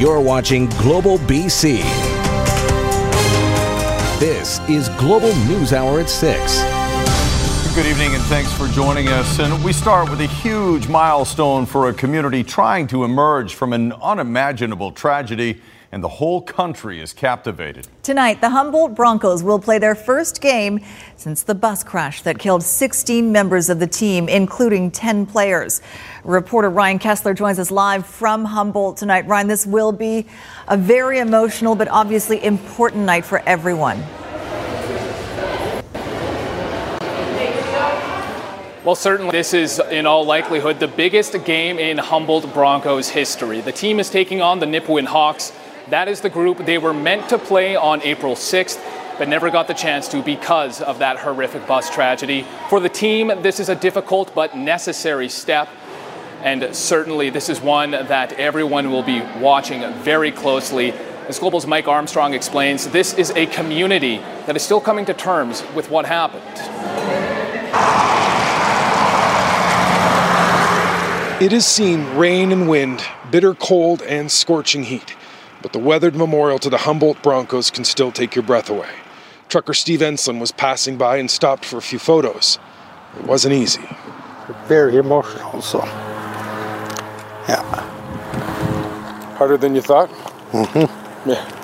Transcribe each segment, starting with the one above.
You're watching Global BC. This is Global News Hour at 6. Good evening and thanks for joining us. And we start with a huge milestone for a community trying to emerge from an unimaginable tragedy and the whole country is captivated. Tonight, the Humboldt Broncos will play their first game since the bus crash that killed 16 members of the team, including 10 players. Reporter Ryan Kessler joins us live from Humboldt tonight. Ryan, this will be a very emotional but obviously important night for everyone. Well, certainly, this is in all likelihood the biggest game in Humboldt Broncos history. The team is taking on the Nipawin Hawks. That is the group they were meant to play on April 6th, but never got the chance to because of that horrific bus tragedy. For the team, this is a difficult but necessary step. And certainly, this is one that everyone will be watching very closely. As Global's Mike Armstrong explains, this is a community that is still coming to terms with what happened. It has seen rain and wind, bitter cold, and scorching heat but the weathered memorial to the Humboldt Broncos can still take your breath away. Trucker Steve Enslin was passing by and stopped for a few photos. It wasn't easy. Very emotional, so yeah. Harder than you thought? Mm-hmm. Yeah.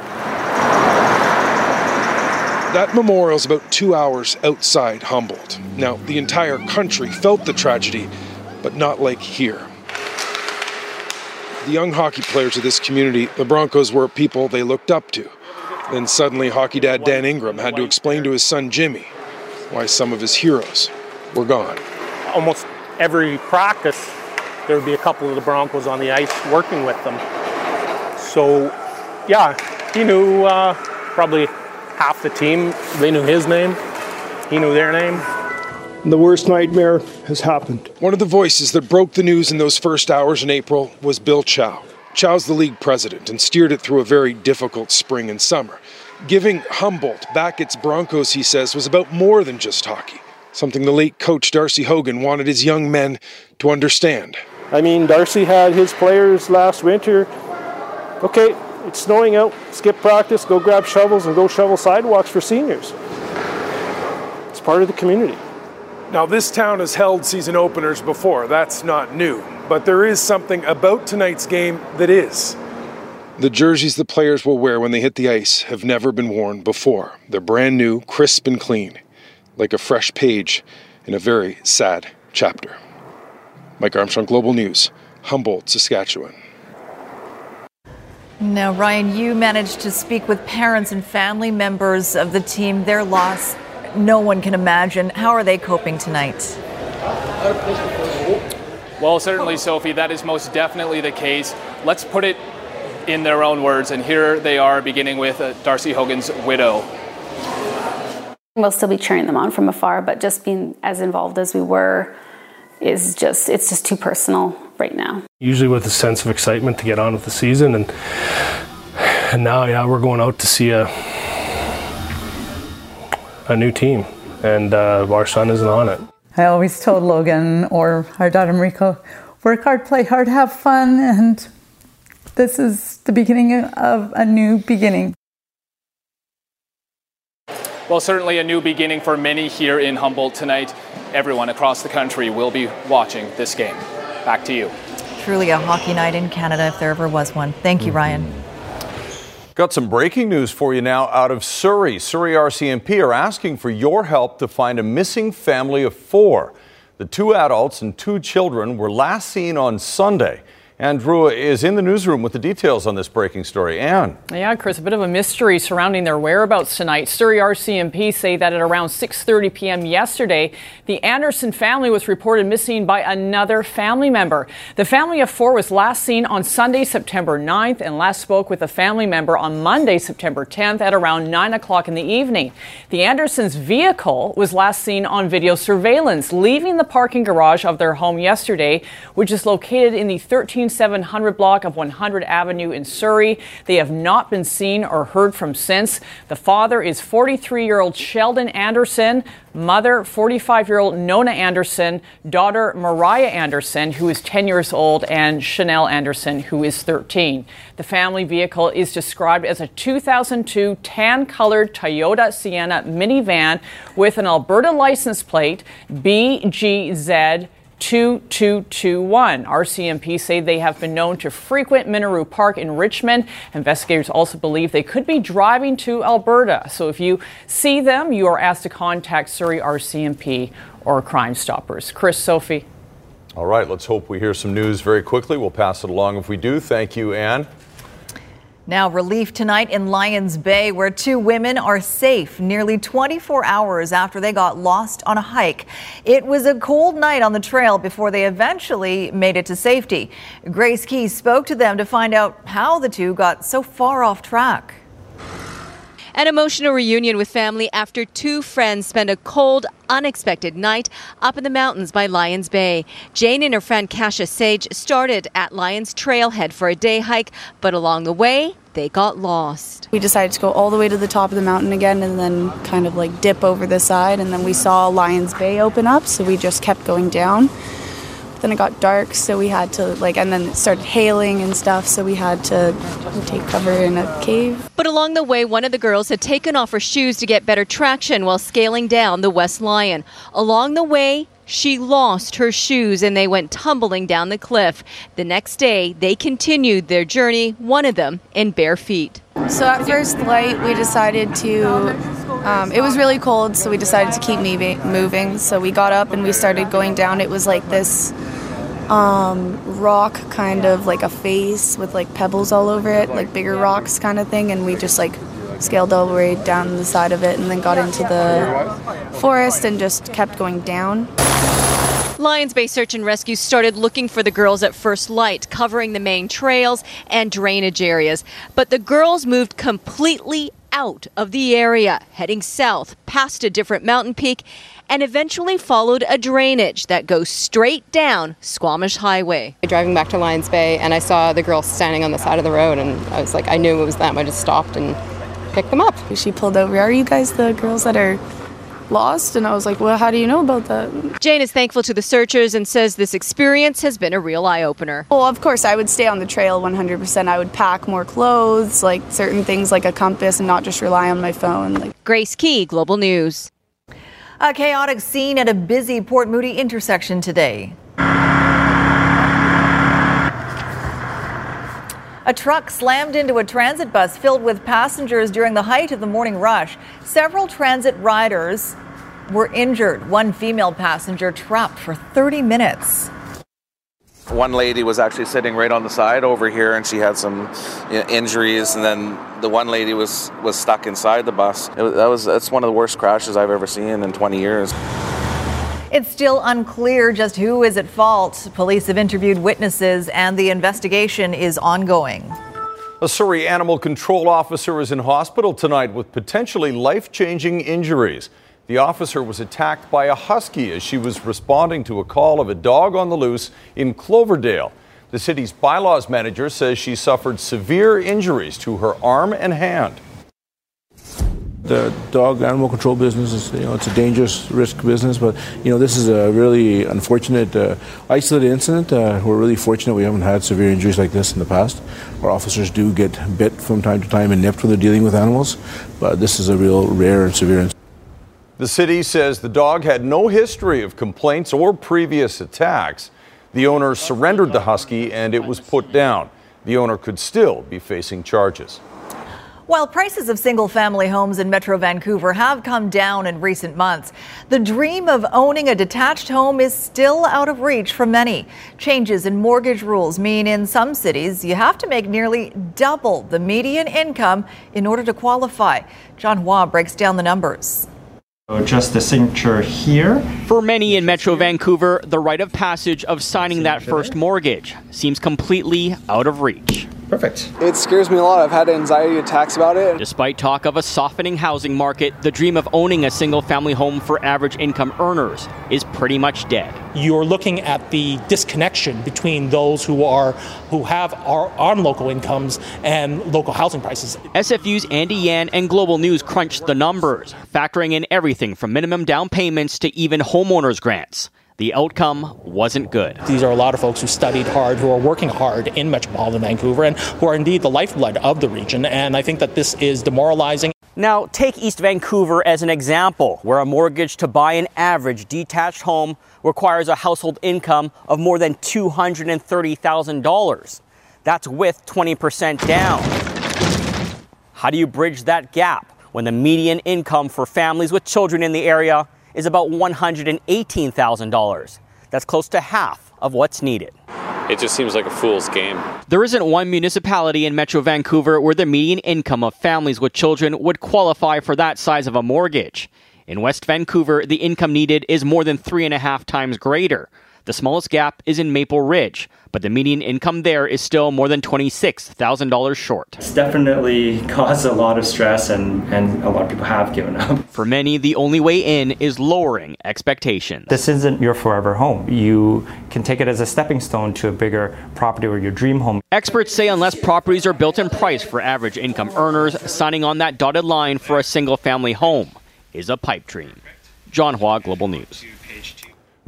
That memorial is about two hours outside Humboldt. Now, the entire country felt the tragedy, but not like here the young hockey players of this community, the Broncos were people they looked up to. Then suddenly, hockey dad Dan Ingram had to explain to his son Jimmy why some of his heroes were gone. Almost every practice, there would be a couple of the Broncos on the ice working with them. So, yeah, he knew uh, probably half the team. They knew his name, he knew their name the worst nightmare has happened. One of the voices that broke the news in those first hours in April was Bill Chow. Chow's the league president and steered it through a very difficult spring and summer. Giving Humboldt back its Broncos, he says, was about more than just hockey, something the late coach Darcy Haugan wanted his young men to understand. I mean, Darcy had his players last winter. Okay, it's snowing out, skip practice, go grab shovels and go shovel sidewalks for seniors. It's part of the community. Now, this town has held season openers before, that's not new. But there is something about tonight's game that is. The jerseys the players will wear when they hit the ice have never been worn before. They're brand new, crisp and clean, like a fresh page in a very sad chapter. Mike Armstrong, Global News, Humboldt, Saskatchewan. Now, Ryan, you managed to speak with parents and family members of the team. Their loss no one can imagine. How are they coping tonight? Well, certainly, Sophie, that is most definitely the case. Let's put it in their own words, and here they are, beginning with uh, Darcy Haugan's widow. We'll still be cheering them on from afar, but just being as involved as we were is just, it's just too personal right now. Usually with a sense of excitement to get on with the season, and, and now, yeah, we're going out to see a, a new team, and uh, our son isn't on it. I always told Logan or our daughter Mariko, work hard, play hard, have fun, and this is the beginning of a new beginning. Well, certainly a new beginning for many here in Humboldt tonight. Everyone across the country will be watching this game. Back to you. Truly a hockey night in Canada, if there ever was one. Thank you, Ryan. Got some breaking news for you now out of Surrey. Surrey RCMP are asking for your help to find a missing family of four. The two adults and two children were last seen on Sunday. Andrew is in the newsroom with the details on this breaking story. Anne. Yeah, Chris, a bit of a mystery surrounding their whereabouts tonight. Surrey RCMP say that at around 6:30 p.m. yesterday, the Anderson family was reported missing by another family member. The family of four was last seen on Sunday, September 9th, and last spoke with a family member on Monday, September 10th, at around 9 o'clock in the evening. The Andersons' vehicle was last seen on video surveillance, leaving the parking garage of their home yesterday, which is located in the 13 16700 block of 100 Avenue in Surrey. They have not been seen or heard from since. The father is 43 year old Sheldon Anderson, mother 45 year old Nona Anderson, daughter Mariah Anderson, who is 10 years old, and Chanel Anderson, who is 13. The family vehicle is described as a 2002 tan colored Toyota Sienna minivan with an Alberta license plate BGZ 2221. RCMP say they have been known to frequent Minoru Park in Richmond. Investigators also believe they could be driving to Alberta. So if you see them, you are asked to contact Surrey RCMP or Crime Stoppers. Chris, Sophie. All right, let's hope we hear some news very quickly. We'll pass it along if we do. Thank you, Anne. Now, relief tonight in Lions Bay, where two women are safe nearly 24 hours after they got lost on a hike. It was a cold night on the trail before they eventually made it to safety. Grace Ke spoke to them to find out how the two got so far off track. An emotional reunion with family after two friends spent a cold, unexpected night up in the mountains by Lions Bay. Jane and her friend Kasha Sage started at Lions Trailhead for a day hike, but along the way, they got lost. We decided to go all the way to the top of the mountain again and then kind of like dip over the side. And then we saw Lions Bay open up, so we just kept going down. Then it got dark, so we had to like, and then it started hailing and stuff, so we had to take cover in a cave. But along the way, one of the girls had taken off her shoes to get better traction while scaling down the West Lion. Along the way, she lost her shoes and they went tumbling down the cliff. The next day, they continued their journey, one of them in bare feet. So at first light, we decided to. Um, it was really cold, so we decided to keep moving. So we got up and we started going down. It was like this um, rock, kind of like a face with like pebbles all over it, like bigger rocks kind of thing. And we just like scaled all the way down the side of it and then got into the forest and just kept going down. Lions Bay Search and Rescue started looking for the girls at first light, covering the main trails and drainage areas. But the girls moved completely out of the area, heading south past a different mountain peak, and eventually followed a drainage that goes straight down Squamish Highway. Driving back to Lions Bay, and I saw the girls standing on the side of the road, and I was like, I knew it was them. I just stopped and picked them up. She pulled over. Are you guys the girls that are lost? And I was like, well, how do you know about that? Jane is thankful to the searchers and says this experience has been a real eye opener. Well, of course, I would stay on the trail 100%. I would pack more clothes, like certain things like a compass, and not just rely on my phone. Like Grace Ke, Global News. A chaotic scene at a busy Port Moody intersection today. A truck slammed into a transit bus filled with passengers during the height of the morning rush. Several transit riders were injured. One female passenger trapped for 30 minutes. One lady was actually sitting right on the side over here, and she had some you know, injuries. And then the one lady was was stuck inside the bus. It, that was that's one of the worst crashes I've ever seen in 20 years. It's still unclear just who is at fault. Police have interviewed witnesses, and the investigation is ongoing. A Surrey animal control officer is in hospital tonight with potentially life changing injuries. The officer was attacked by a husky as she was responding to a call of a dog on the loose in Cloverdale. The city's bylaws manager says she suffered severe injuries to her arm and hand. The dog animal control business is, you know, it's a dangerous risk business, but, you know, this is a really unfortunate, uh, isolated incident. Uh, we're really fortunate we haven't had severe injuries like this in the past. Our officers do get bit from time to time and nipped when they're dealing with animals, but this is a real rare and severe incident. The city says the dog had no history of complaints or previous attacks. The owner surrendered the husky and it was put down. The owner could still be facing charges. While prices of single family homes in Metro Vancouver have come down in recent months, the dream of owning a detached home is still out of reach for many. Changes in mortgage rules mean in some cities you have to make nearly double the median income in order to qualify. John Hua breaks down the numbers. Just the signature here. For many in Metro Vancouver, the rite of passage of signing that first mortgage seems completely out of reach. Perfect. It scares me a lot. I've had anxiety attacks about it. Despite talk of a softening housing market, the dream of owning a single family home for average income earners is pretty much dead. You're looking at the disconnection between those who are who have are on local incomes and local housing prices. SFU's Andy Yan and Global News crunched the numbers, factoring in everything from minimum down payments to even homeowners grants. The outcome wasn't good. These are a lot of folks who studied hard, who are working hard in metropolitan Vancouver, and who are indeed the lifeblood of the region. And I think that this is demoralizing. Now, take East Vancouver as an example, where a mortgage to buy an average detached home requires a household income of more than $230,000. That's with 20% down. How do you bridge that gap when the median income for families with children in the area is about $118,000. That's close to half of what's needed. It just seems like a fool's game. There isn't one municipality in Metro Vancouver where the median income of families with children would qualify for that size of a mortgage. In West Vancouver, the income needed is more than three and a half times greater. The smallest gap is in Maple Ridge, but the median income there is still more than $26,000 short. It's definitely caused a lot of stress, and, and a lot of people have given up. For many, the only way in is lowering expectations. This isn't your forever home. You can take it as a stepping stone to a bigger property or your dream home. Experts say unless properties are built in price for average income earners, signing on that dotted line for a single family home is a pipe dream. John Hua, Global News.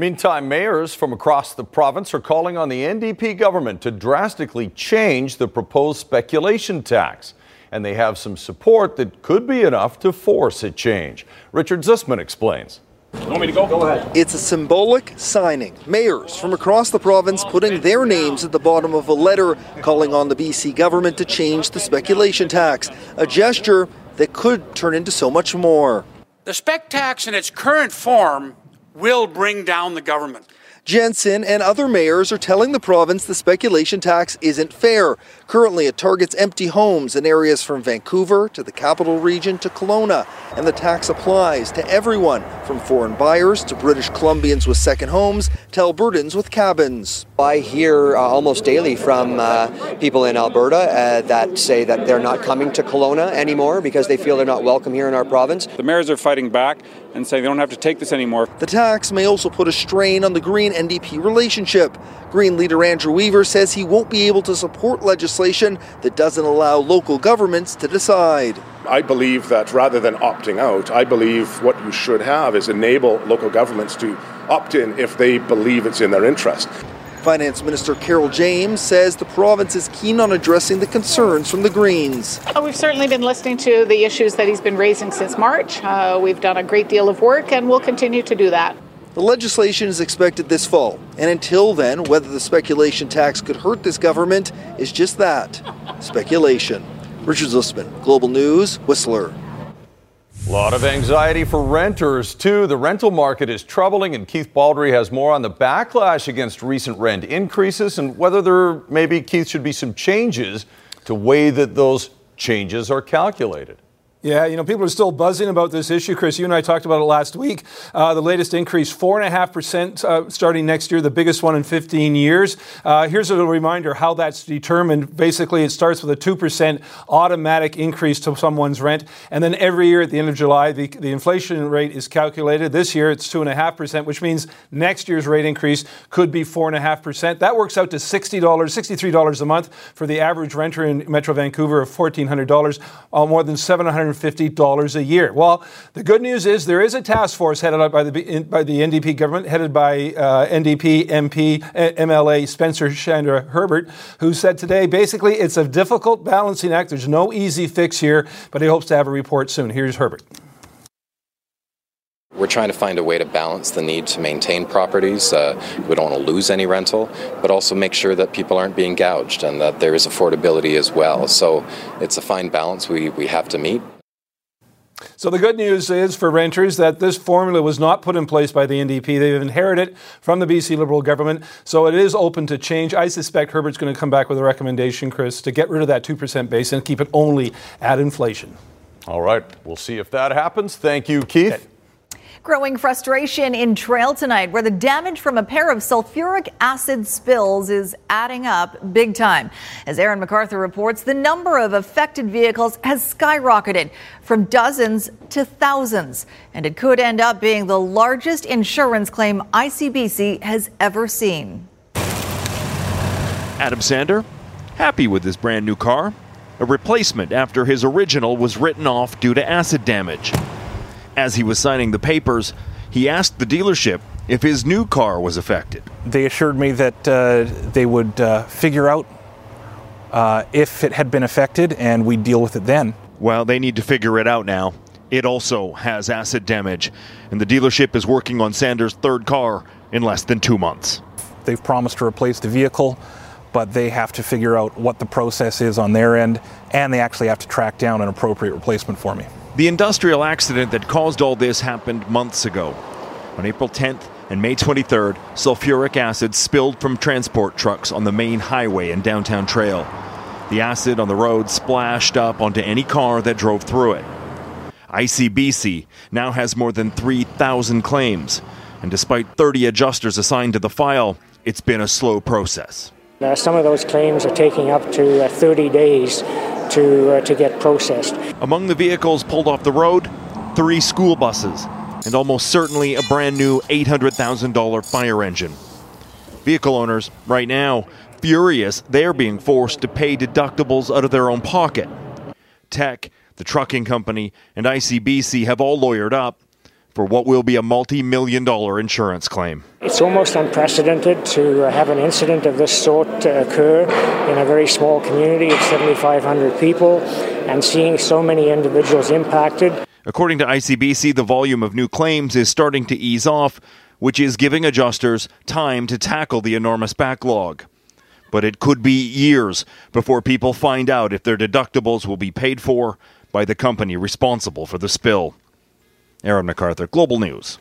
Meantime, mayors from across the province are calling on the NDP government to drastically change the proposed speculation tax. And they have some support that could be enough to force a change. Richard Zussman explains. You want me to go? Go ahead. It's a symbolic signing. Mayors from across the province putting their names at the bottom of a letter calling on the BC government to change the speculation tax, a gesture that could turn into so much more. The spec tax in its current form will bring down the government. Jensen and other mayors are telling the province the speculation tax isn't fair. Currently, it targets empty homes in areas from Vancouver to the capital region to Kelowna, and the tax applies to everyone from foreign buyers to British Columbians with second homes to Albertans with cabins. I hear uh, almost daily from uh, people in Alberta uh, that say that they're not coming to Kelowna anymore because they feel they're not welcome here in our province. The mayors are fighting back and saying they don't have to take this anymore. The tax may also put a strain on the Green NDP relationship. Green leader Andrew Weaver says he won't be able to support legislation that doesn't allow local governments to decide. I believe that rather than opting out, I believe what you should have is enable local governments to opt in if they believe it's in their interest. Finance Minister Carol James says the province is keen on addressing the concerns from the Greens. Uh, we've certainly been listening to the issues that he's been raising since March. Uh, we've done a great deal of work and we'll continue to do that. The legislation is expected this fall, and until then, whether the speculation tax could hurt this government is just that speculation. Richard Zussman, Global News, Whistler. A lot of anxiety for renters, too. The rental market is troubling, and Keith Baldrey has more on the backlash against recent rent increases and whether there maybe, Keith, should be some changes to way that those changes are calculated. Yeah, you know, people are still buzzing about this issue. Chris, you and I talked about it last week. Uh, the latest increase, 4.5% uh, starting next year, the biggest one in 15 years. Uh, here's a reminder how that's determined. Basically, it starts with a 2% automatic increase to someone's rent. And then every year at the end of July, the, the inflation rate is calculated. This year, it's 2.5%, which means next year's rate increase could be 4.5%. That works out to $60, $63 a month for the average renter in Metro Vancouver of $1,400, uh, more than 700 $150 a year. Well, the good news is there is a task force headed up by the, by the NDP government, headed by uh, NDP MP, MLA Spencer Chandra Herbert, who said today basically it's a difficult balancing act. There's no easy fix here, but he hopes to have a report soon. Here's Herbert. We're trying to find a way to balance the need to maintain properties. Uh, we don't want to lose any rental, but also make sure that people aren't being gouged and that there is affordability as well. So it's a fine balance we, we have to meet. So the good news is for renters that this formula was not put in place by the NDP. They've inherited it from the BC Liberal government, so it is open to change. I suspect Herbert's going to come back with a recommendation, Chris, to get rid of that 2% base and keep it only at inflation. All right, we'll see if that happens. Thank you, Keith. Okay. Growing frustration in Trail tonight, where the damage from a pair of sulfuric acid spills is adding up big time. As Aaron MacArthur reports, the number of affected vehicles has skyrocketed from dozens to thousands, and it could end up being the largest insurance claim ICBC has ever seen. Adam Sander, happy with his brand new car, a replacement after his original was written off due to acid damage. As he was signing the papers, he asked the dealership if his new car was affected. They assured me that uh, they would uh, figure out uh, if it had been affected and we'd deal with it then. Well, they need to figure it out now. It also has acid damage, and the dealership is working on Sanders' third car in less than two months. They've promised to replace the vehicle, but they have to figure out what the process is on their end, and they actually have to track down an appropriate replacement for me. The industrial accident that caused all this happened months ago. On April 10th and May 23rd, sulfuric acid spilled from transport trucks on the main highway in downtown Trail. The acid on the road splashed up onto any car that drove through it. ICBC now has more than 3,000 claims, and despite 30 adjusters assigned to the file, it's been a slow process. Uh, some of those claims are taking up to uh, 30 days to, uh, to get processed. Among the vehicles pulled off the road, three school buses, and almost certainly a brand new $800,000 fire engine. Vehicle owners, right now, furious they're being forced to pay deductibles out of their own pocket. Teck, the trucking company, and ICBC have all lawyered up for what will be a multi million dollar insurance claim. It's almost unprecedented to uh, have an incident of this sort uh, occur in a very small community of 7,500 people and seeing so many individuals impacted. According to ICBC, the volume of new claims is starting to ease off, which is giving adjusters time to tackle the enormous backlog. But it could be years before people find out if their deductibles will be paid for by the company responsible for the spill. Aaron MacArthur, Global News.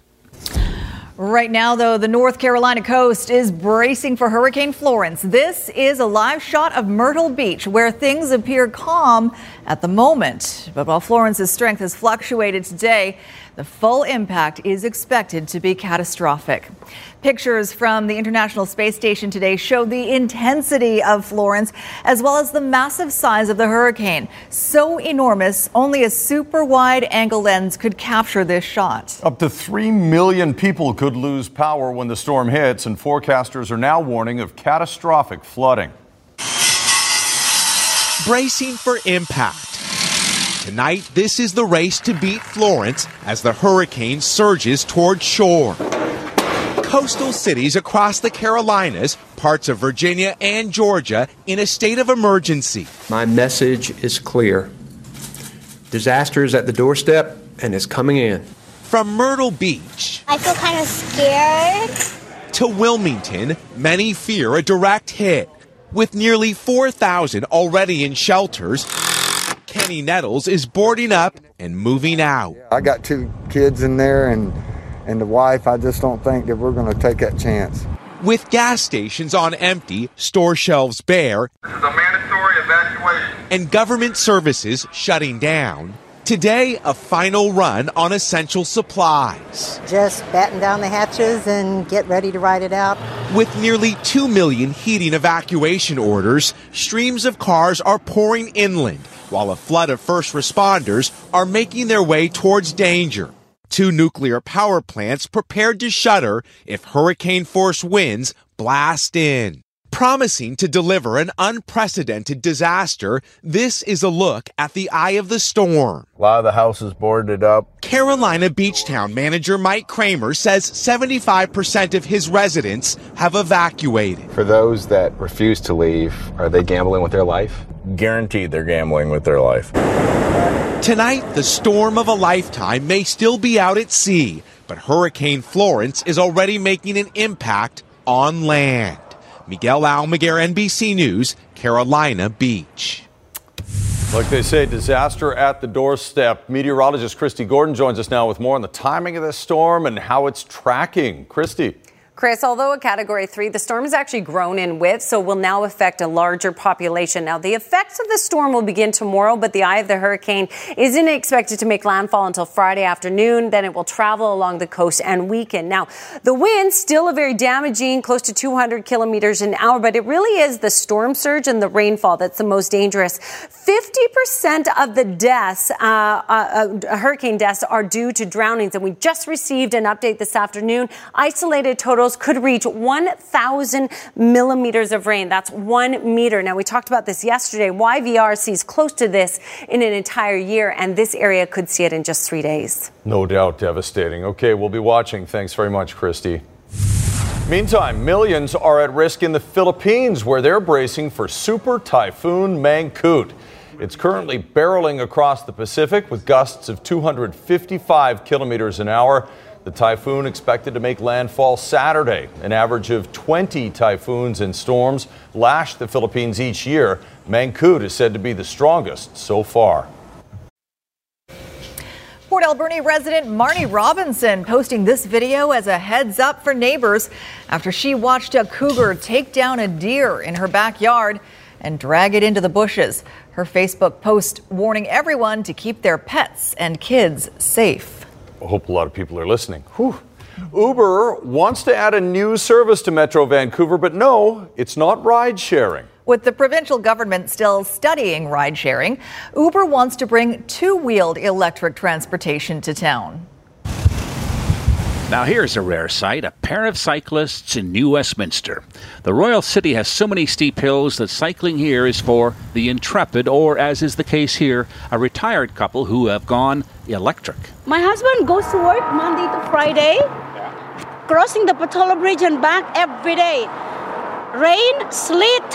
Right now, though, the North Carolina coast is bracing for Hurricane Florence. This is a live shot of Myrtle Beach, where things appear calm at the moment. But while Florence's strength has fluctuated today, the full impact is expected to be catastrophic. Pictures from the International Space Station today show the intensity of Florence as well as the massive size of the hurricane. So enormous, only a super wide angle lens could capture this shot. Up to 3 million people could lose power when the storm hits, and forecasters are now warning of catastrophic flooding. Bracing for impact. Tonight, this is the race to beat Florence as the hurricane surges toward shore. Coastal cities across the Carolinas, parts of Virginia and Georgia in a state of emergency. My message is clear disaster is at the doorstep and is coming in. From Myrtle Beach. I feel kind of scared. To Wilmington, many fear a direct hit. With nearly 4,000 already in shelters, Kenny Nettles is boarding up and moving out. I got two kids in there and and the wife. I just don't think that we're going to take that chance. With gas stations on empty, store shelves bare, this is a mandatory evacuation, and government services shutting down. Today, a final run on essential supplies. Just batten down the hatches and get ready to ride it out. With nearly 2 million heating evacuation orders, streams of cars are pouring inland, while a flood of first responders are making their way towards danger. Two nuclear power plants prepared to shutter if hurricane force winds blast in. Promising to deliver an unprecedented disaster, this is a look at the eye of the storm. A lot of the houses boarded up. Carolina Beachtown manager Mike Kramer says 75% of his residents have evacuated. For those that refuse to leave, are they gambling with their life? Guaranteed they're gambling with their life. Tonight, the storm of a lifetime may still be out at sea, but Hurricane Florence is already making an impact on land. Miguel Almaguer, NBC News, Carolina Beach. Like they say, disaster at the doorstep. Meteorologist Kristi Gordon joins us now with more on the timing of this storm and how it's tracking. Kristi. Chris, although a category three, the storm has actually grown in width, so will now affect a larger population. Now, the effects of the storm will begin tomorrow, but the eye of the hurricane isn't expected to make landfall until Friday afternoon. Then it will travel along the coast and weaken. Now, the wind still a very damaging, close to 200 kilometers an hour, but it really is the storm surge and the rainfall that's the most dangerous. 50% of the deaths, uh, uh, uh, hurricane deaths, are due to drownings, and we just received an update this afternoon. Isolated could reach 1,000 millimeters of rain. That's one meter. Now, we talked about this yesterday. YVR sees close to this in an entire year, and this area could see it in just three days. No doubt devastating. Okay, we'll be watching. Thanks very much, Kristi. Meantime, millions are at risk in the Philippines where they're bracing for Super Typhoon Mangkhut. It's currently barreling across the Pacific with gusts of 255 kilometers an hour. The typhoon expected to make landfall Saturday. An average of 20 typhoons and storms lash the Philippines each year. Mangkhut is said to be the strongest so far. Port Alberni resident Marnie Robinson posting this video as a heads up for neighbors after she watched a cougar take down a deer in her backyard and drag it into the bushes. Her Facebook post warning everyone to keep their pets and kids safe. I hope a lot of people are listening. Whew. Uber wants to add a new service to Metro Vancouver, but no, it's not ride sharing. With the provincial government still studying ride sharing, Uber wants to bring two wheeled electric transportation to town. Now, here's a rare sight a pair of cyclists in New Westminster. The Royal City has so many steep hills that cycling here is for the intrepid, or as is the case here, a retired couple who have gone electric. My husband goes to work Monday to Friday, crossing the Pattullo Bridge and back every day. Rain, sleet,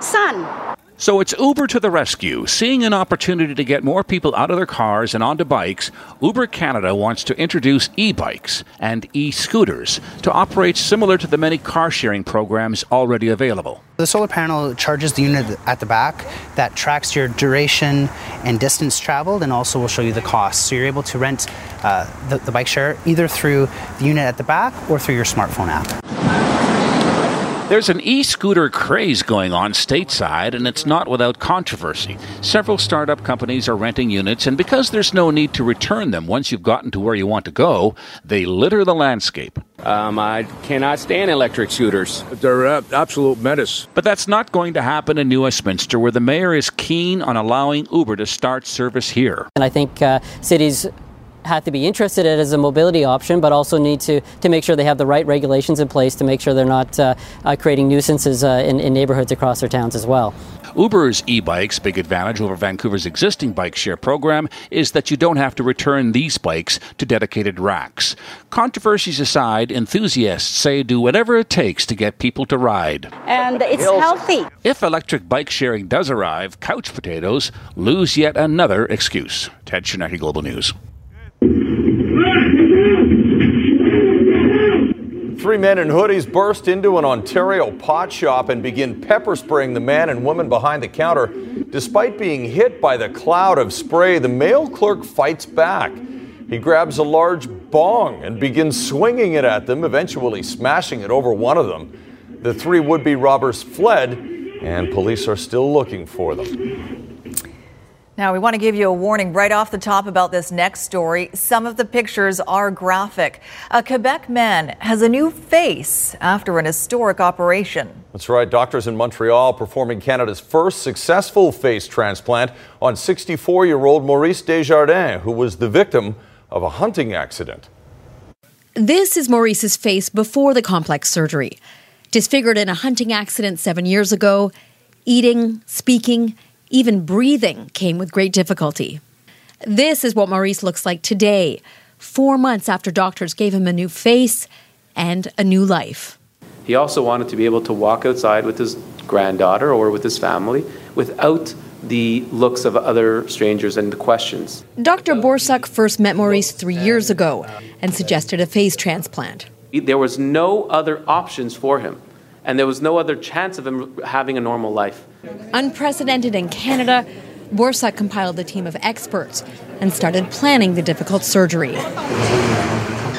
sun. So it's Uber to the rescue. Seeing an opportunity to get more people out of their cars and onto bikes, Uber Canada wants to introduce e bikes and e scooters to operate similar to the many car sharing programs already available. The solar panel charges the unit at the back that tracks your duration and distance traveled and also will show you the cost. So you're able to rent uh, the, the bike share either through the unit at the back or through your smartphone app. There's an e scooter craze going on stateside, and it's not without controversy. Several startup companies are renting units, and because there's no need to return them once you've gotten to where you want to go, they litter the landscape. Um, I cannot stand electric scooters. They're an absolute menace. But that's not going to happen in New Westminster, where the mayor is keen on allowing Uber to start service here. And I think uh, cities have to be interested in it as a mobility option, but also need to, to make sure they have the right regulations in place to make sure they're not uh, uh, creating nuisances uh, in, in neighborhoods across their towns as well. Uber's e bikes' big advantage over Vancouver's existing bike share program is that you don't have to return these bikes to dedicated racks. Controversies aside, enthusiasts say do whatever it takes to get people to ride. And it's healthy. If electric bike sharing does arrive, couch potatoes lose yet another excuse. Ted Chernecki, Global News. Three men in hoodies burst into an Ontario pot shop and begin pepper spraying the man and woman behind the counter. Despite being hit by the cloud of spray, the male clerk fights back. He grabs a large bong and begins swinging it at them, eventually smashing it over one of them. The three would be robbers fled, and police are still looking for them. Now, we want to give you a warning right off the top about this next story. Some of the pictures are graphic. A Quebec man has a new face after an historic operation. That's right. Doctors in Montreal performing Canada's first successful face transplant on 64 year old Maurice Desjardins, who was the victim of a hunting accident. This is Maurice's face before the complex surgery. Disfigured in a hunting accident seven years ago, eating, speaking, even breathing came with great difficulty. This is what Maurice looks like today, four months after doctors gave him a new face and a new life. He also wanted to be able to walk outside with his granddaughter or with his family without the looks of other strangers and the questions. Dr. Borsuk first met Maurice three years ago and suggested a face transplant. There was no other options for him, and there was no other chance of him having a normal life. Unprecedented in Canada, Borsuk compiled a team of experts and started planning the difficult surgery.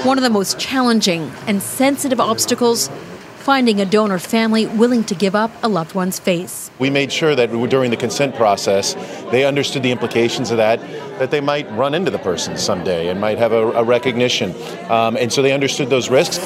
One of the most challenging and sensitive obstacles finding a donor family willing to give up a loved one's face. We made sure that during the consent process, they understood the implications of that, that they might run into the person someday and might have a, a recognition. Um, and so they understood those risks.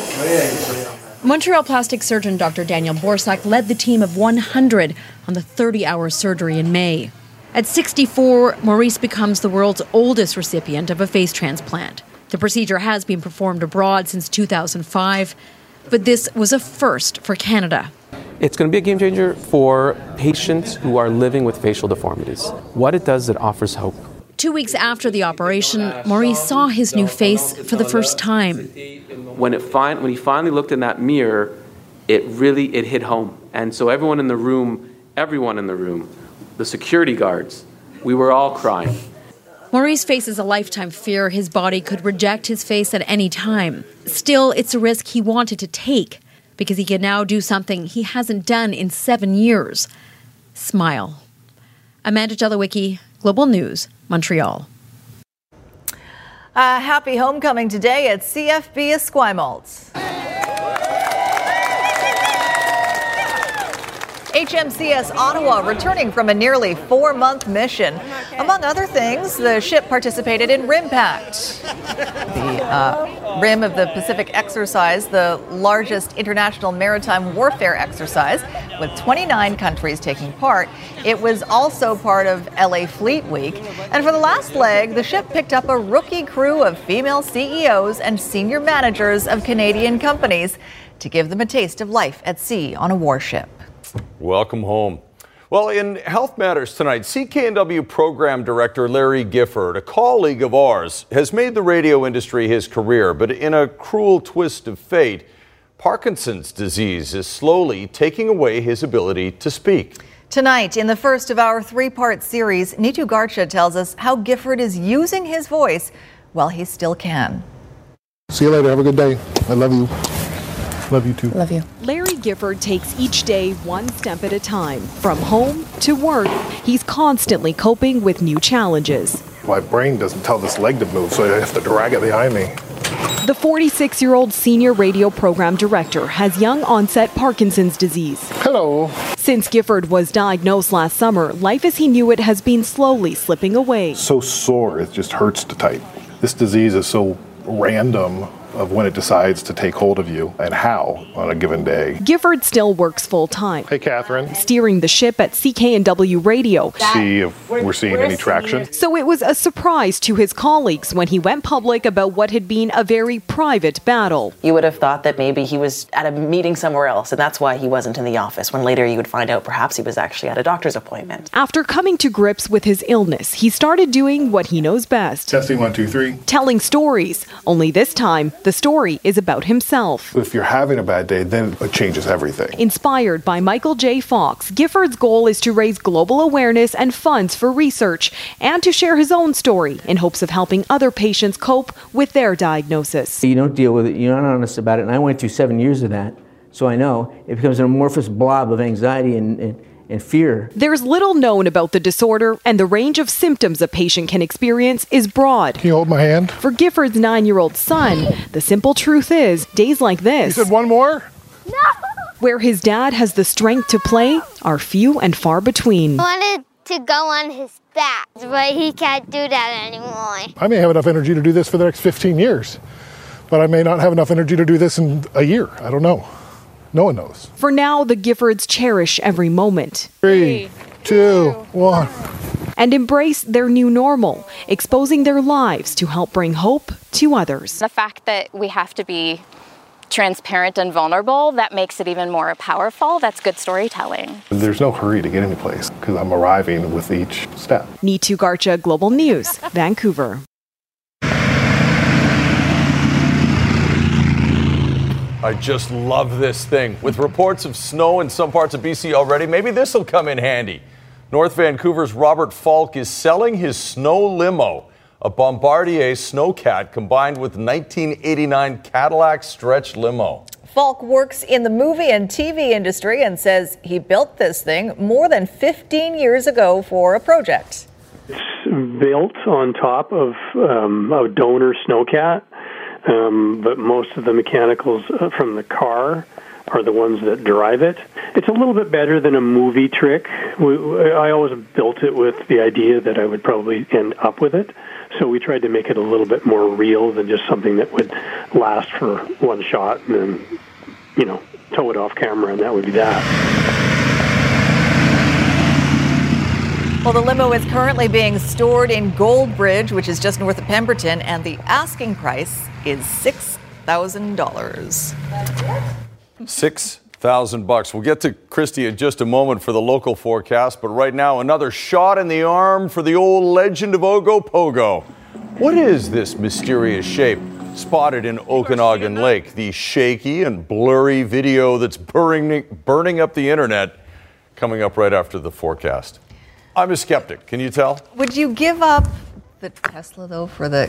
Montreal plastic surgeon Dr. Daniel Borsuk led the team of 100 on the 30 hour surgery in May. At 64, Maurice becomes the world's oldest recipient of a face transplant. The procedure has been performed abroad since 2005 but this was a first for Canada. It's going to be a game changer for patients who are living with facial deformities. What it does, it offers hope. Two weeks after the operation, Maurice saw his new face for the first time. When, it fin- when he finally looked in that mirror, it really it hit home. And so everyone in the room, everyone in the room, the security guards, we were all crying. Maurice faces a lifetime fear his body could reject his face at any time. Still, it's a risk he wanted to take because he can now do something he hasn't done in seven years smile. Amanda Jelowicki, Global News, Montreal. A happy homecoming today at CFB Esquimalt. HMCS Ottawa returning from a nearly four month mission. Among other things, the ship participated in RIMPAC, the uh, Rim of the Pacific exercise, the largest international maritime warfare exercise, with 29 countries taking part. It was also part of LA Fleet Week. And for the last leg, the ship picked up a rookie crew of female CEOs and senior managers of Canadian companies to give them a taste of life at sea on a warship. Welcome home. Well, in Health Matters tonight, CKNW program director Larry Gifford, a colleague of ours, has made the radio industry his career, but in a cruel twist of fate, Parkinson's disease is slowly taking away his ability to speak. Tonight, in the first of our three part series, Neetu Garcha tells us how Gifford is using his voice while he still can. See you later. Have a good day. I love you. Love you too. Love you. Larry Gifford takes each day one step at a time. From home to work, he's constantly coping with new challenges. My brain doesn't tell this leg to move, so I have to drag it behind me. The 46 year old senior radio program director has young onset Parkinson's disease. Hello. Since Gifford was diagnosed last summer, life as he knew it has been slowly slipping away. So sore, it just hurts to type. This disease is so random of when it decides to take hold of you and how on a given day. Gifford still works full time. Hey, Catherine. Steering the ship at CKNW Radio. See if we're seeing any traction. So it was a surprise to his colleagues when he went public about what had been a very private battle. You would have thought that maybe he was at a meeting somewhere else, and that's why he wasn't in the office, when later you would find out perhaps he was actually at a doctor's appointment. After coming to grips with his illness, he started doing what he knows best Testing one, two, three. telling stories. Only this time, the story is about himself. If you're having a bad day, then it changes everything. Inspired by Michael J. Fox, Gifford's goal is to raise global awareness and funds for research and to share his own story in hopes of helping other patients cope with their diagnosis. You don't deal with it, you're not honest about it, and I went through seven years of that, so I know it becomes an amorphous blob of anxiety and, and, and fear. There's little known about the disorder, and the range of symptoms a patient can experience is broad. Can you hold my hand? For Gifford's nine year old son, the simple truth is days like this. You said one more? Where his dad has the strength to play are few and far between. I wanted to go on his back, but he can't do that anymore. I may have enough energy to do this for the next 15 years, but I may not have enough energy to do this in a year. I don't know. No one knows. For now, the Giffords cherish every moment Three, two, one. and embrace their new normal, exposing their lives to help bring hope to others. The fact that we have to be transparent and vulnerable, that makes it even more powerful. That's good storytelling. There's no hurry to get any place because I'm arriving with each step. Neetu Garcha, Global News, Vancouver. I just love this thing. With reports of snow in some parts of BC already, maybe this will come in handy. North Vancouver's Robert Falk is selling his snow limo, a Bombardier Snowcat combined with 1989 Cadillac stretch limo. Falk works in the movie and TV industry and says he built this thing more than 15 years ago for a project. It's built on top of um, a donor snowcat um, but most of the mechanicals uh, from the car are the ones that drive it. It's a little bit better than a movie trick. I always built it with the idea that I would probably end up with it. So we tried to make it a little bit more real than just something that would last for one shot and then, you know, tow it off camera, and that would be that. Well, the limo is currently being stored in Goldbridge, which is just north of Pemberton, and the asking price is $6,000. Six thousand bucks. We'll get to Kristi in just a moment for the local forecast, but right now another shot in the arm for the old legend of Ogopogo. What is this mysterious shape spotted in Okanagan Lake? The shaky and blurry video that's burning burning up the internet. Coming up right after the forecast. I'm a skeptic. Can you tell? Would you give up the Tesla, though, for the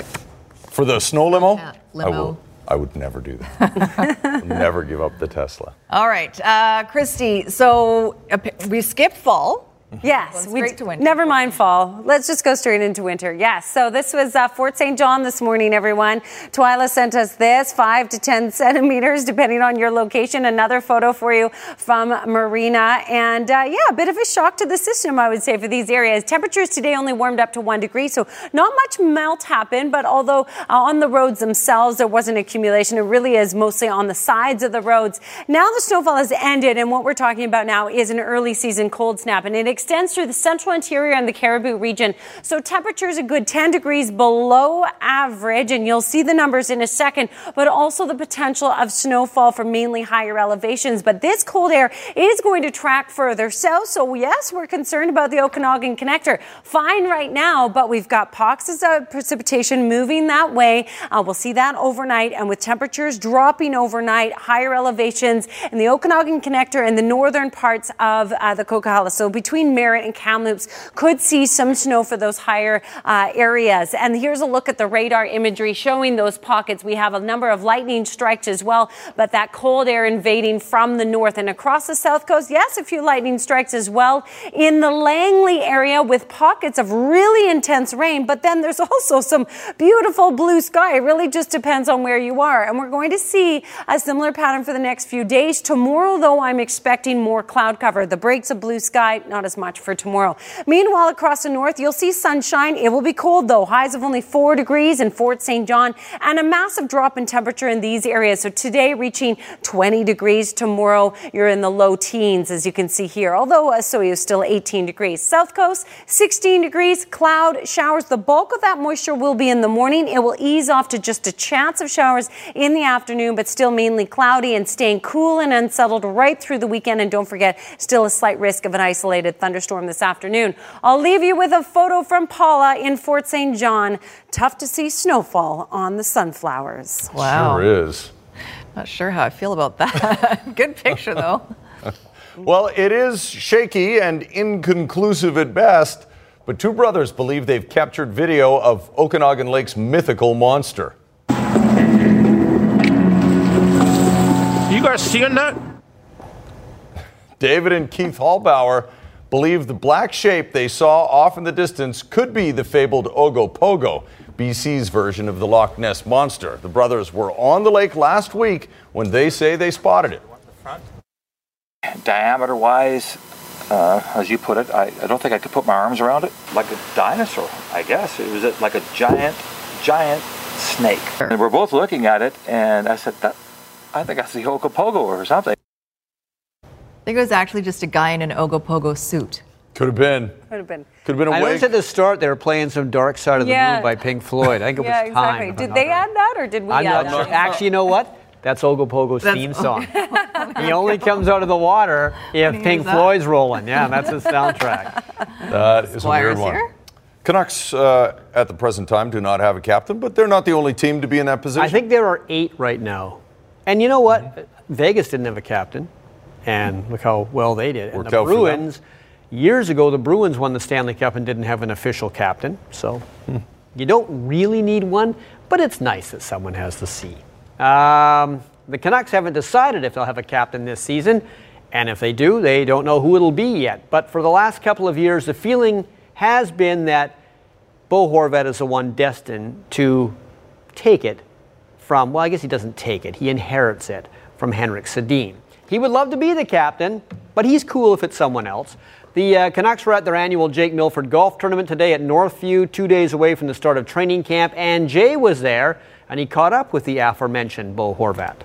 For the snow limo? Yeah, I will. I would never do that. Never give up the Tesla. All right, uh, Kristi. So uh, we skip fall. Yes, Going straight to winter. Never mind fall. Let's just go straight into winter. Yes. So this was uh, Fort St. John this morning, everyone. Twyla sent us this five to 10 centimeters, depending on your location. Another photo for you from Marina. And uh, yeah, a bit of a shock to the system, I would say, for these areas. Temperatures today only warmed up to one degree, so not much melt happened. But although uh, on the roads themselves there wasn't accumulation, it really is mostly on the sides of the roads. Now the snowfall has ended, and what we're talking about now is an early season cold snap, and it extends through the central interior and the Cariboo region. So temperatures a good 10 degrees below average, and you'll see the numbers in a second, but also the potential of snowfall from mainly higher elevations. But this cold air is going to track further south. So yes, we're concerned about the Okanagan connector. Fine right now, but we've got pockets of precipitation moving that way. Uh, we'll see that overnight, and with temperatures dropping overnight, higher elevations in the Okanagan connector and the northern parts of uh, the Coquihalla. So between Merritt and Kamloops, could see some snow for those higher uh, areas. And here's a look at the radar imagery showing those pockets. We have a number of lightning strikes as well, but that cold air invading from the north and across the south coast. Yes, a few lightning strikes as well in the Langley area with pockets of really intense rain. But then there's also some beautiful blue sky. It really just depends on where you are. And we're going to see a similar pattern for the next few days. Tomorrow, though, I'm expecting more cloud cover. The breaks of blue sky, not as much for tomorrow. Meanwhile, across the north, you'll see sunshine. It will be cold, though. Highs of only four degrees in Fort St. John and a massive drop in temperature in these areas. So today, reaching 20 degrees. Tomorrow, you're in the low teens, as you can see here. Although uh, Osoyoos is still 18 degrees. South Coast, 16 degrees. Cloud showers. The bulk of that moisture will be in the morning. It will ease off to just a chance of showers in the afternoon, but still mainly cloudy and staying cool and unsettled right through the weekend. And don't forget, still a slight risk of an isolated thunderstorm this afternoon. I'll leave you with a photo from Paula in Fort St. John. Tough to see snowfall on the sunflowers. Wow. Sure is. Not sure how I feel about that. Good picture, though. Well, it is shaky and inconclusive at best, but two brothers believe they've captured video of Okanagan Lake's mythical monster. You guys seeing that? David and Keith Hallbauer believe the black shape they saw off in the distance could be the fabled Ogopogo, BC's version of the Loch Ness monster. The brothers were on the lake last week when they say they spotted it. diameter wise, uh, as you put it, I, I don't think I could put my arms around it. Like a dinosaur, I guess. It was like a giant, giant snake. And we're both looking at it, and I said, that, I think that's the Ogopogo or something. I think it was actually just a guy in an Ogopogo suit. Could have been. Could have been. Could have been a I wake. noticed at the start they were playing some Dark Side of the Yeah. Moon by Pink Floyd. I think it yeah, was exactly. time. Did they add that or did we I'm add not that? sure. Actually, you know what? That's Ogopogo's That's- theme song. he only comes out of the water if Pink. Floyd's rolling. Yeah, that's his soundtrack. That is a weird one. here? Canucks uh, at the present time do not have a captain, but they're not the only team to be in that position. I think there are eight right now. And you know what? Vegas didn't have a captain, and look how well they did. And the out for them. Bruins, years ago, the Bruins won the Stanley Cup and didn't have an official captain. So you don't really need one, but it's nice that someone has the C. Um, the Canucks haven't decided if they'll have a captain this season, and if they do, they don't know who it'll be yet. But for the last couple of years, the feeling has been that Bo Horvat is the one destined to take it from, well, I guess he doesn't take it, he inherits it from Henrik Sedin. He would love to be the captain, but he's cool if it's someone else. The uh, Canucks were at their annual Jake Milford Golf Tournament today at Northview, two days away from the start of training camp, and Jay was there, and he caught up with the aforementioned Bo Horvat.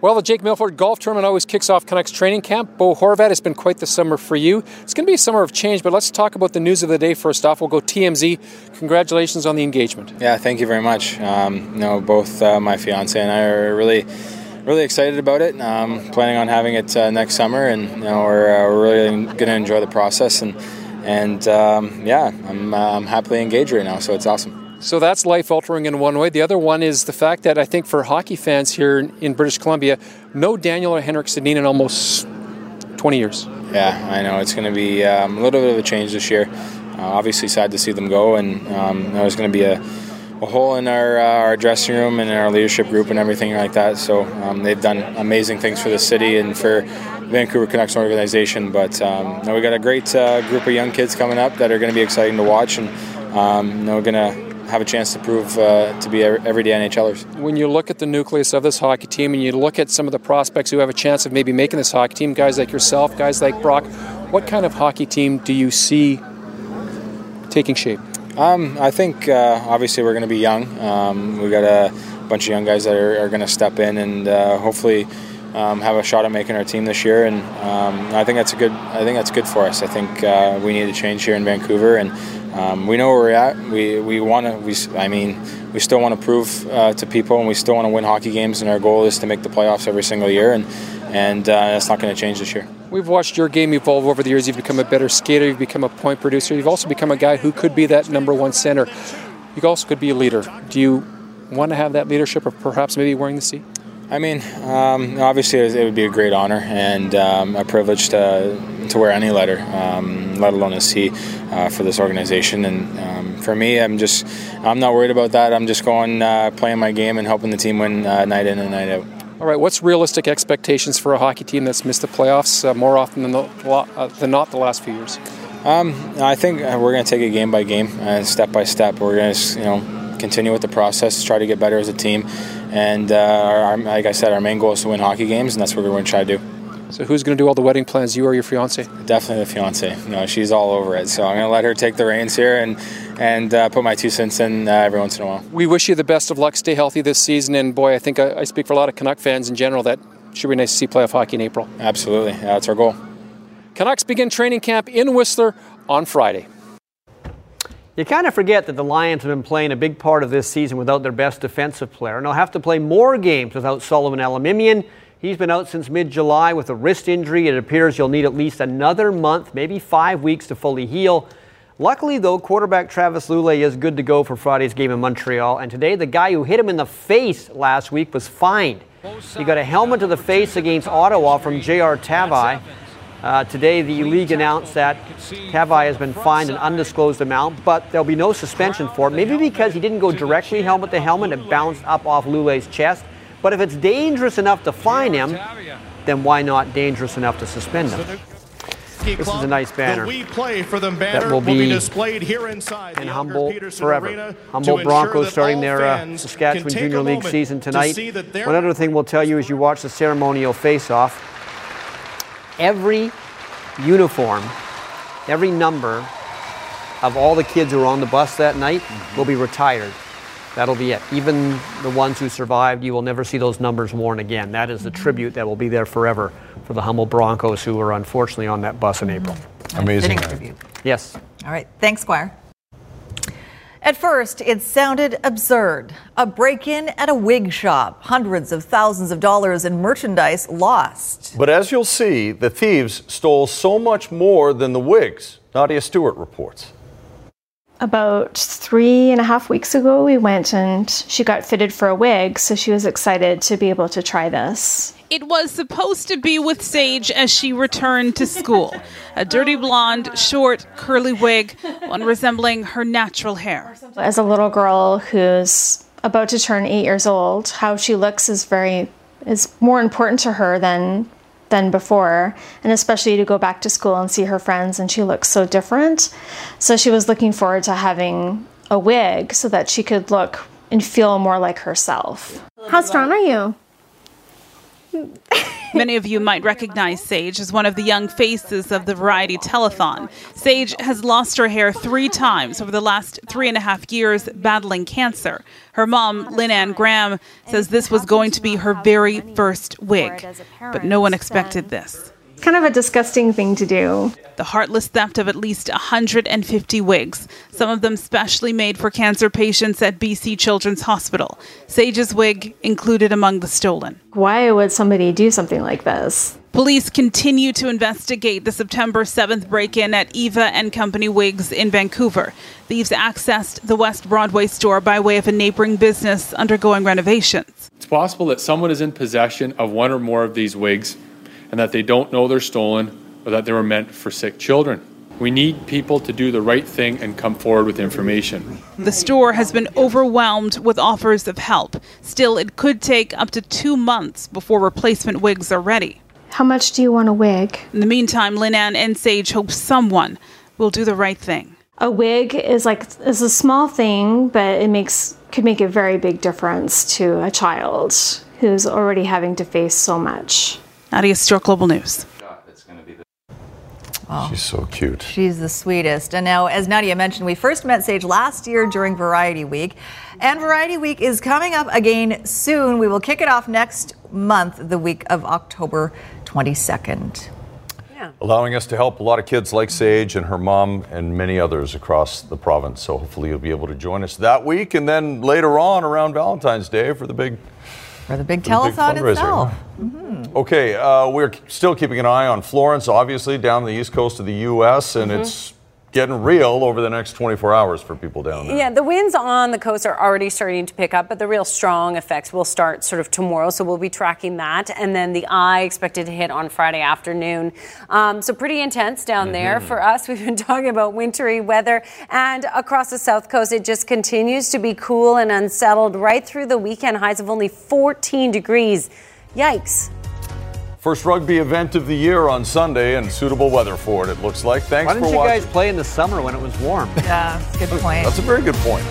Well, the Jake Milford Golf Tournament always kicks off Canucks training camp. Bo Horvat, it's been quite the summer for you. It's going to be a summer of change, but let's talk about the news of the day first off. We'll go TMZ. Congratulations on the engagement. Yeah, thank you very much. Um, you know, both uh, my fiance and I are really, really excited about it. Um, planning on having it uh, next summer, and you know, we're, uh, we're really going to enjoy the process. And and um, yeah, I'm, uh, I'm happily engaged right now, so it's awesome. So that's life altering in one way. The other one is the fact that I think for hockey fans here in British Columbia, no Daniel or Henrik Sedin in almost 20 years. Yeah, I know it's going to be um, a little bit of a change this year. Uh, obviously, sad to see them go, and um, there's going to be a, a hole in our, uh, our dressing room and in our leadership group and everything like that. So um, they've done amazing things for the city and for Vancouver Canucks organization. But um, we got a great uh, group of young kids coming up that are going to be exciting to watch, and um, know, we're going to have a chance to prove uh, to be everyday NHLers. When you look at the nucleus of this hockey team and you look at some of the prospects who have a chance of maybe making this hockey team, guys like yourself, guys like Brock, what kind of hockey team do you see taking shape? Um, I think uh, obviously we're going to be young. Um, we got a bunch of young guys that are, are going to step in and uh, hopefully um, have a shot at making our team this year. And um, I think that's a good. I think that's good for us. I think uh, we need a change here in Vancouver, and um, we know where we're at. We we want to. We I mean, we still want to prove uh, to people, and we still want to win hockey games. And our goal is to make the playoffs every single year, and and uh, that's not going to change this year. We've watched your game evolve over the years. You've become a better skater. You've become a point producer. You've also become a guy who could be that number one center. You also could be a leader. Do you want to have that leadership, or perhaps maybe wearing the C? I mean, um, obviously it would be a great honor and um, a privilege to, to wear any letter, um, let alone a C, uh, for this organization. And um, for me, I'm just I'm not worried about that. I'm just going uh, playing my game and helping the team win uh, night in and night out. All right, what's realistic expectations for a hockey team that's missed the playoffs uh, more often than, the, uh, than not the last few years? Um, I think we're going to take it game by game and step by step. We're going to, you know, continue with the process, try to get better as a team, and uh, our, like I said, our main goal is to win hockey games, and that's what we're going to try to do. So who's going to do all the wedding plans? You or your fiance? Definitely the fiance. You know, she's all over it. So I'm going to let her take the reins here and and uh, put my two cents in uh, every once in a while. We wish you the best of luck. Stay healthy this season, and boy, I think I, I speak for a lot of Canuck fans in general that should be nice to see playoff hockey in April. Absolutely, yeah, that's our goal. Canucks begin training camp in Whistler on Friday. You kind of forget that the Lions have been playing a big part of this season without their best defensive player, and they'll have to play more games without Solomon Elimimian. He's been out since mid July with a wrist injury. It appears you'll need at least another month, maybe five weeks to fully heal. Luckily, though, quarterback Travis Lulay is good to go for Friday's game in Montreal, and today the guy who hit him in the face last week was fined. He got a helmet to the face against Ottawa from J.R. Tavai. Uh, today, the league announced that Tavai has been fined an undisclosed amount, but there'll be no suspension for it. Maybe because he didn't go directly helmet to helmet, it bounced up off Lulay's chest. But if it's dangerous enough to fine him, then why not dangerous enough to suspend him? This is a nice banner that will be, displayed here inside in Humboldt forever. Humboldt Broncos starting their uh, Saskatchewan Junior League season tonight. One other thing we'll tell you as you watch the ceremonial face-off every uniform, every number of all the kids who were on the bus that night mm-hmm. will be retired. That'll be it. Even the ones who survived, you will never see those numbers worn again. That is the mm-hmm. tribute that will be there forever for the Humboldt Broncos who were unfortunately on that bus in April. Amazing. tribute. Yes. All right. Thanks, Squire. At first, it sounded absurd. A break in at a wig shop, hundreds of thousands of dollars in merchandise lost. But as you'll see, the thieves stole so much more than the wigs. Nadia Stewart reports. About three and a half weeks ago, we went and she got fitted for a wig, so she was excited to be able to try this. It was supposed to be with Sage as she returned to school. A dirty blonde, short, curly wig, one resembling her natural hair. As a little girl who's about to turn eight years old, how she looks is very is more important to her than than before, and especially to go back to school and see her friends, and she looks so different. So she was looking forward to having a wig so that she could look and feel more like herself. How strong are you? Many of you might recognize Sage as one of the young faces of the Variety Telethon. Sage has lost her hair three times over the last three and a half years battling cancer. Her mom, Lynn Ann Graham, says this was going to be her very first wig, but no one expected this. It's kind of a disgusting thing to do. The heartless theft of at least 150 wigs, some of them specially made for cancer patients at BC Children's Hospital. Sage's wig included among the stolen. Why would somebody do something like this? Police continue to investigate the September 7th break in at Eva and Company Wigs in Vancouver. Thieves accessed the West Broadway store by way of a neighboring business undergoing renovations. It's possible that someone is in possession of one or more of these wigs and that they don't know they're stolen or that they were meant for sick children. We need people to do the right thing and come forward with information. The store has been overwhelmed with offers of help. Still, it could take up to two months before replacement wigs are ready. How much do you want a wig? In the meantime, Lynn Ann and Sage hope someone will do the right thing. A wig is like is a small thing, but it makes could make a very big difference to a child who's already having to face so much. Nadia Stewart, Global News. Oh. She's so cute. She's the sweetest. And now, as Nadia mentioned, we first met Sage last year during Variety Week. And Variety Week is coming up again soon. We will kick it off next month, the week of October 22nd. Allowing us to help a lot of kids like Sage and her mom and many others across the province. So hopefully you'll be able to join us that week and then later on around Valentine's Day for the big for the big for the big telethon itself. Okay, uh, we're still keeping an eye on Florence, obviously, down the east coast of the U.S., and Mhm. it's getting real over the next 24 hours for people down there. Yeah, the winds on the coast are already starting to pick up, but the real strong effects will start sort of tomorrow. So we'll be tracking that. And then the eye expected to hit on Friday afternoon. Um, so pretty intense down there Mhm. for us. We've been talking about wintry weather. And across the south coast, it just continues to be cool and unsettled right through the weekend. Highs of only 14 degrees. Yikes. First rugby event of the year on Sunday, and suitable weather for it, it looks like. Thanks for watching. Why didn't you watching. guys play in the summer when it was warm? Yeah, good point. That's a very good point.